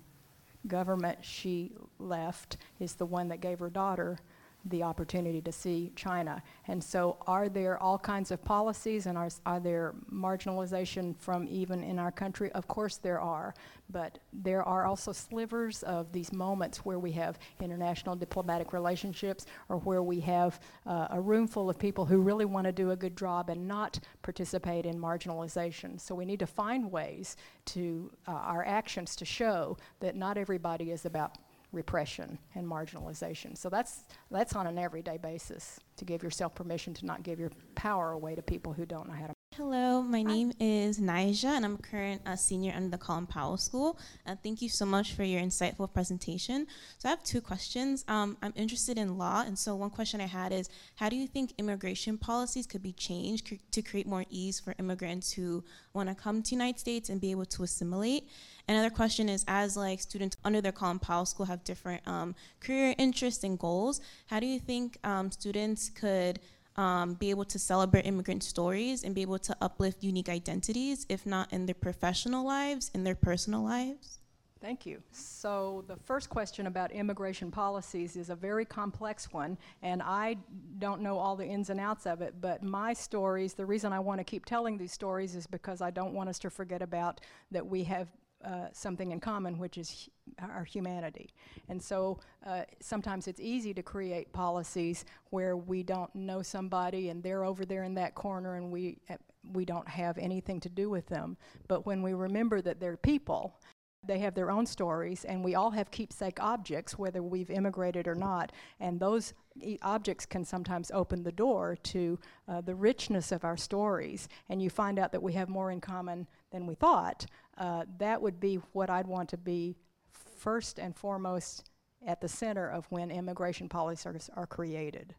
government she left is the one that gave her daughter the opportunity to see China. And so, are there all kinds of policies and are, are there marginalization from even in our country? Of course, there are. But there are also slivers of these moments where we have international diplomatic relationships or where we have uh, a room full of people who really want to do a good job and not participate in marginalization. So, we need to find ways to uh, our actions to show that not everybody is about repression and marginalization. So that's that's on an everyday basis to give yourself permission to not give your power away to people who don't know how to. Hello, my name is Naija, and I'm a current uh, senior under the Colin Powell School. Uh, thank you so much for your insightful presentation. So I have two questions. Um, I'm interested in law, and so one question I had is, how do you think immigration policies could be changed cr- to create more ease for immigrants who want to come to the United States and be able to assimilate? Another question is, as like students under their Colin Powell School have different um, career interests and goals, how do you think um, students could um, be able to celebrate immigrant stories and be able to uplift unique identities, if not in their professional lives, in their personal lives? Thank you. So, the first question about immigration policies is a very complex one, and I don't know all the ins and outs of it. But my stories, the reason I want to keep telling these stories is because I don't want us to forget about that we have uh, something in common, which is our humanity. And so uh, sometimes it's easy to create policies where we don't know somebody and they're over there in that corner and we, uh, we don't have anything to do with them. But when we remember that they're people, they have their own stories, and we all have keepsake objects, whether we've immigrated or not. And those e- objects can sometimes open the door to uh, the richness of our stories. And you find out that we have more in common than we thought. Uh, that would be what I'd want to be first and foremost at the center of when immigration policies are created.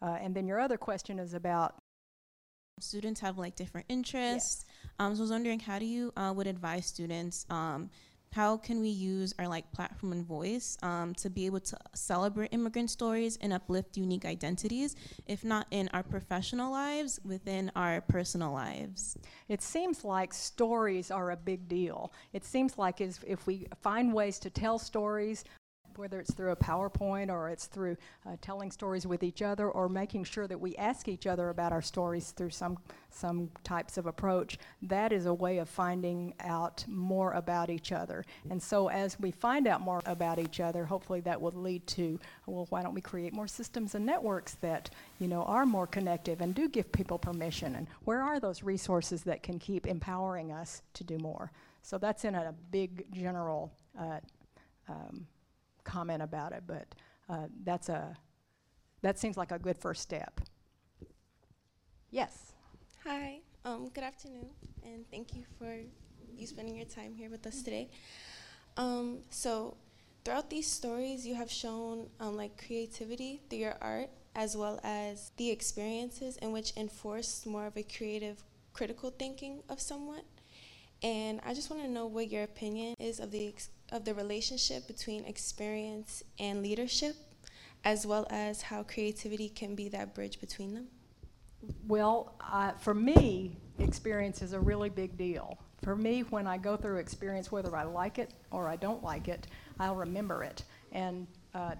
Uh, and then your other question is about students have like different interests. Yes. Um, so I was wondering, how do you uh, would advise students? Um, how can we use our like platform and voice um, to be able to celebrate immigrant stories and uplift unique identities, if not in our professional lives, within our personal lives? It seems like stories are a big deal. It seems like if we find ways to tell stories, whether it's through a PowerPoint or it's through uh, telling stories with each other or making sure that we ask each other about our stories through some some types of approach, that is a way of finding out more about each other. And so as we find out more about each other, hopefully that will lead to, well, why don't we create more systems and networks that, you know, are more connective and do give people permission? And where are those resources that can keep empowering us to do more? So that's in a big general uh, um, comment about it, but uh, that's a that seems like a good first step. Yes. Hi. Um, good afternoon, and thank you for you spending your time here with us today. Um, so, throughout these stories, you have shown um, like creativity through your art, as well as the experiences in which enforce more of a creative, critical thinking of someone. And I just want to know what your opinion is of the ex- of the relationship between experience and leadership, as well as how creativity can be that bridge between them? Well, uh, for me, experience is a really big deal. For me, when I go through experience, whether I like it or I don't like it, I'll remember it. And uh,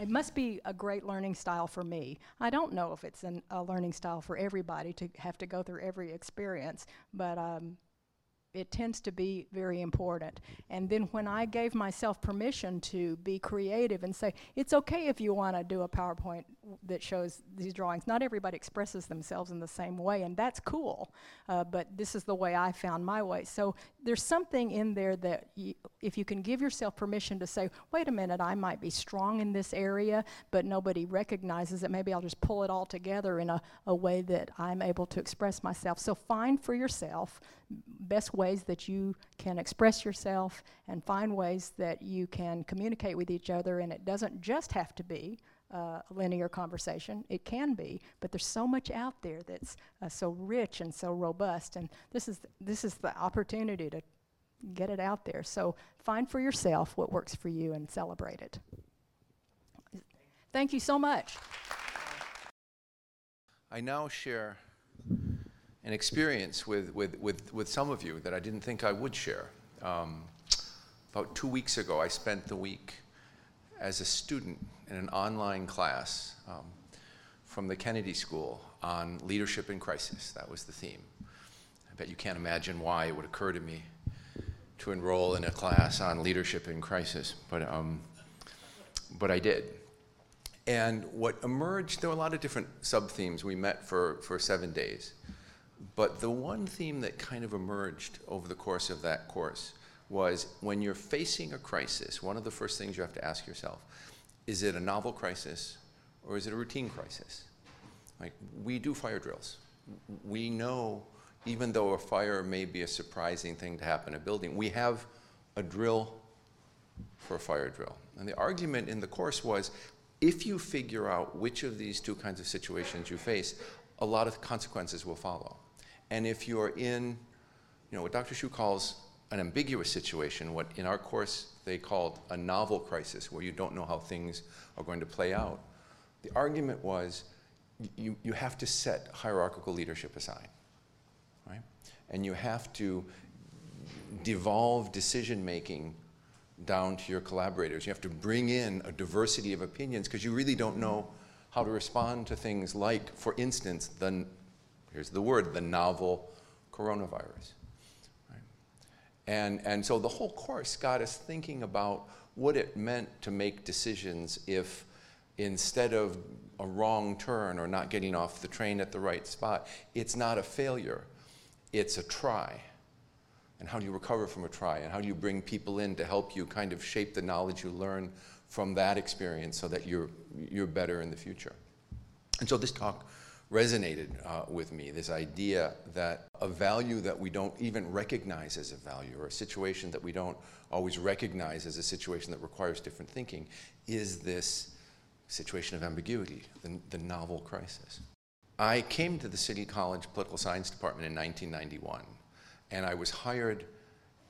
it must be a great learning style for me. I don't know if it's an, a learning style for everybody to have to go through every experience, but um, it tends to be very important. And then when I gave myself permission to be creative and say, it's okay if you want to do a PowerPoint that shows these drawings. Not everybody expresses themselves in the same way, and that's cool. Uh, but this is the way I found my way. So there's something in there that y- if you can give yourself permission to say, wait a minute, I might be strong in this area, but nobody recognizes it. Maybe I'll just pull it all together in a, a way that I'm able to express myself. So find for yourself best ways that you can express yourself and find ways that you can communicate with each other. And it doesn't just have to be uh, linear conversation. It can be, but there's so much out there that's uh, so rich and so robust. And this is th- this is the opportunity to get it out there. So find for yourself what works for you and celebrate it. Thank you so much. I now share an experience with, with, with, with some of you that I didn't think I would share. Um, about two weeks ago, I spent the week as a student in an online class um, from the Kennedy School on leadership in crisis. That was the theme. I bet you can't imagine why it would occur to me to enroll in a class on leadership in crisis, but, um, but I did. And what emerged, there were a lot of different sub themes. We met for, for seven days. But the one theme that kind of emerged over the course of that course was when you're facing a crisis, one of the first things you have to ask yourself is it a novel crisis or is it a routine crisis? Like, we do fire drills. We know, even though a fire may be a surprising thing to happen in a building, we have a drill for a fire drill. And the argument in the course was if you figure out which of these two kinds of situations you face, a lot of consequences will follow. And if you're in, you know, what Dr. Chu calls an ambiguous situation, what in our course they called a novel crisis, where you don't know how things are going to play out, the argument was you, you have to set hierarchical leadership aside, right? And you have to devolve decision making down to your collaborators. You have to bring in a diversity of opinions because you really don't know how to respond to things like, for instance, the here's the word, the novel coronavirus. And, and so the whole course got us thinking about what it meant to make decisions if instead of a wrong turn or not getting off the train at the right spot, it's not a failure, it's a try. And how do you recover from a try? And how do you bring people in to help you kind of shape the knowledge you learn from that experience so that you're, you're better in the future? And so this talk resonated uh, with me this idea that a value that we don't even recognize as a value, or a situation that we don't always recognize as a situation that requires different thinking, is this situation of ambiguity, the, the novel crisis. I came to the City College Political Science Department in 1991, and I was hired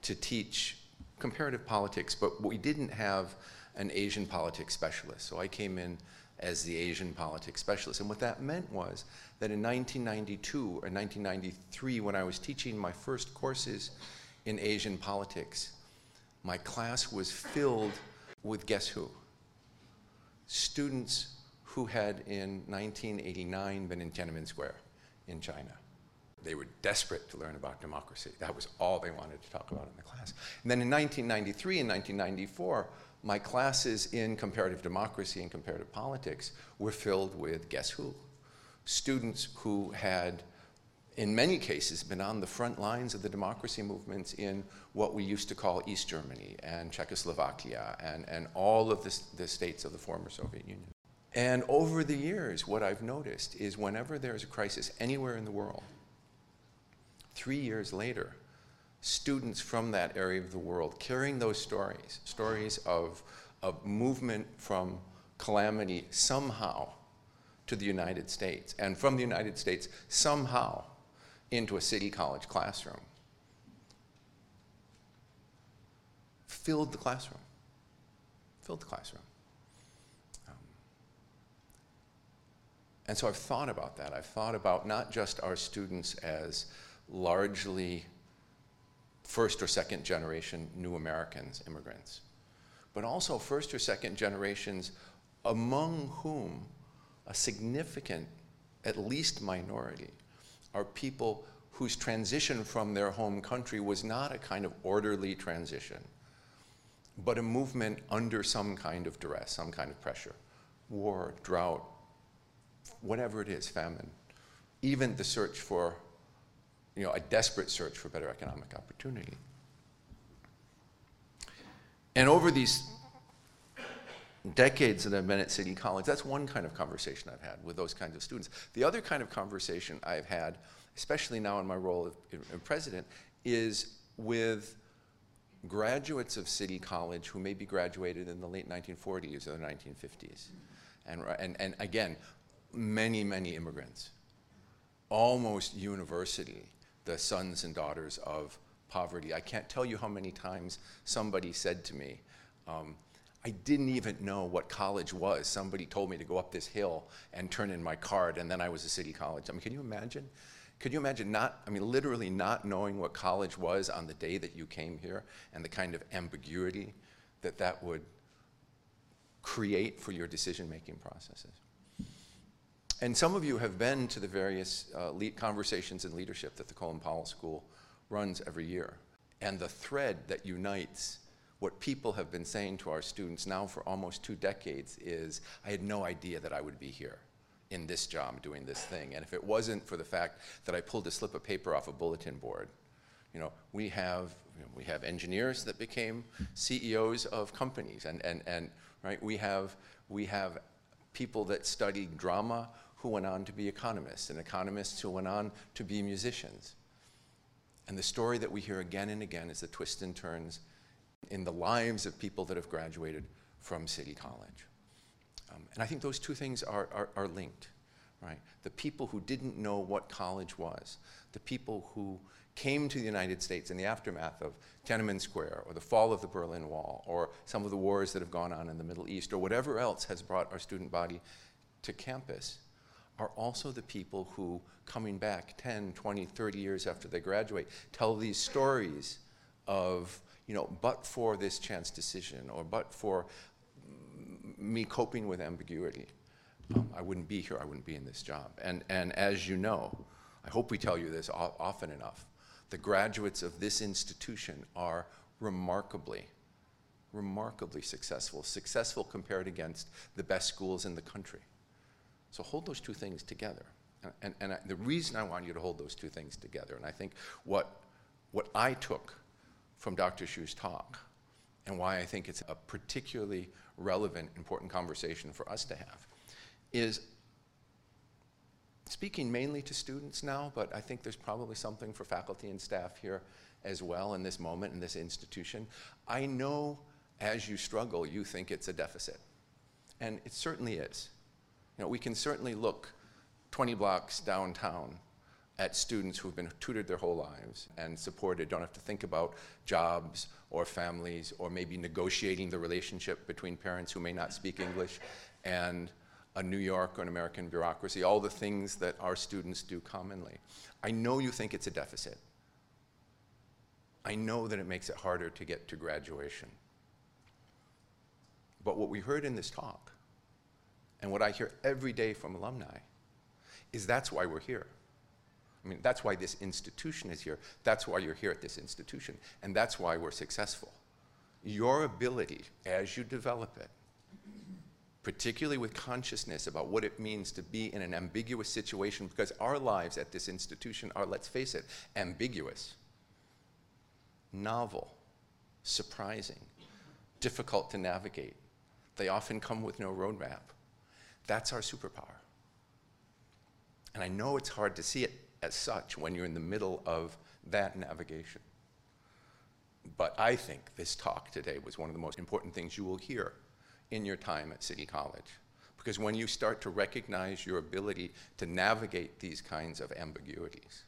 to teach comparative politics, but we didn't have an Asian politics specialist. So I came in as the Asian politics specialist. And what that meant was that in 1992 or 1993, when I was teaching my first courses in Asian politics, my class was filled with guess who? Students who had in 1989 been in Tiananmen Square in China. They were desperate to learn about democracy. That was all they wanted to talk about in the class. And then in 1993 and 1994, my classes in comparative democracy and comparative politics were filled with guess who? Students who had, in many cases, been on the front lines of the democracy movements in what we used to call East Germany and Czechoslovakia and, and all of the, the states of the former Soviet Union. And over the years, what I've noticed is whenever there's a crisis anywhere in the world, three years later, students from that area of the world carrying those stories, stories of, of movement from calamity somehow to the United States, and from the United States somehow into a city college classroom. Filled the classroom. Filled the classroom. Um, and so I've thought about that. I've thought about not just our students as largely first or second generation new Americans, immigrants, but also first or second generations among whom a significant, at least minority, are people whose transition from their home country was not a kind of orderly transition, but a movement under some kind of duress, some kind of pressure war, drought, whatever it is, famine, even the search for you know, a desperate search for better economic opportunity. And over these decades that I've been at City College, that's one kind of conversation I've had with those kinds of students. The other kind of conversation I've had, especially now in my role of, president, is with graduates of City College who maybe graduated in the late 1940s or the 1950s. And, and, and again, many, many immigrants, almost universally the sons and daughters of poverty. I can't tell you how many times somebody said to me, um, I didn't even know what college was. Somebody told me to go up this hill and turn in my card, and then I was a city college. I mean, can you imagine? Could you imagine not, I mean, literally not knowing what college was on the day that you came here and the kind of ambiguity that that would create for your decision making processes? And some of you have been to the various uh, conversations in leadership that the Colin Powell School runs every year. And the thread that unites what people have been saying to our students now for almost two decades is I had no idea that I would be here in this job doing this thing. And if it wasn't for the fact that I pulled a slip of paper off a bulletin board, you know, we have, you know, we have engineers that became CEOs of companies and, and, and right, we have, we have people that studied drama who went on to be economists, and economists who went on to be musicians. And the story that we hear again and again is the twists and turns in the lives of people that have graduated from City College. Um, and I think those two things are, are, are linked, right? The people who didn't know what college was, the people who came to the United States in the aftermath of Tiananmen Square or the fall of the Berlin Wall or some of the wars that have gone on in the Middle East or whatever else has brought our student body to campus are also the people who, coming back 10, 20, 30 years after they graduate, tell these stories of, you know, but for this chance decision or but for me coping with ambiguity, um, I wouldn't be here, I wouldn't be in this job. And, and as you know, I hope we tell you this often enough, the graduates of this institution are remarkably, remarkably successful, successful compared against the best schools in the country. So hold those two things together. And, and, and I, the reason I want you to hold those two things together, and I think what, what I took from Dr. Chu's talk, and why I think it's a particularly relevant, important conversation for us to have, is speaking mainly to students now, but I think there's probably something for faculty and staff here as well in this moment in this institution. I know as you struggle, you think it's a deficit. And it certainly is. Know, we can certainly look 20 blocks downtown at students who've been tutored their whole lives and supported, don't have to think about jobs or families or maybe negotiating the relationship between parents who may not speak English and a New York or an American bureaucracy, all the things that our students do commonly. I know you think it's a deficit. I know that it makes it harder to get to graduation. But what we heard in this talk and what I hear every day from alumni is that's why we're here. I mean, that's why this institution is here. That's why you're here at this institution. And that's why we're successful. Your ability, as you develop it, particularly with consciousness about what it means to be in an ambiguous situation, because our lives at this institution are, let's face it, ambiguous, novel, surprising, difficult to navigate. They often come with no roadmap. That's our superpower. And I know it's hard to see it as such when you're in the middle of that navigation. But I think this talk today was one of the most important things you will hear in your time at City College. Because when you start to recognize your ability to navigate these kinds of ambiguities,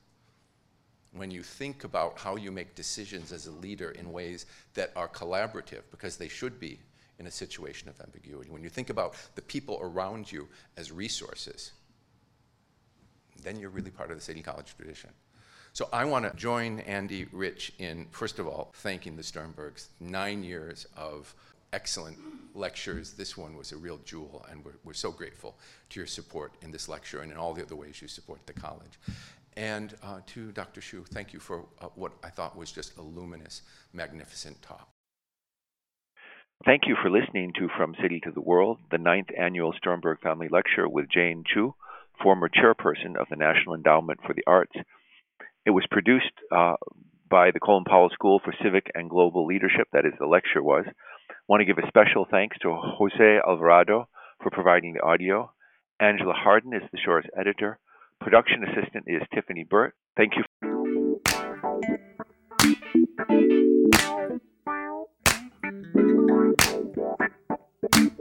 when you think about how you make decisions as a leader in ways that are collaborative, because they should be in a situation of ambiguity. When you think about the people around you as resources, then you're really part of the City College tradition. So I want to join Andy Rich in, first of all, thanking the Sternbergs. Nine years of excellent lectures. This one was a real jewel, and we're, we're so grateful to your support in this lecture and in all the other ways you support the college. And uh, to Dr. Chu, thank you for uh, what I thought was just a luminous, magnificent talk. Thank you for listening to From City to the World, the ninth annual Sternberg Family Lecture with Jane Chu, former chairperson of the National Endowment for the Arts. It was produced uh, by the Colin Powell School for Civic and Global Leadership, that is, the lecture was. I want to give a special thanks to Jose Alvarado for providing the audio. Angela Harden is the show's editor. Production assistant is Tiffany Burt. Thank you thank you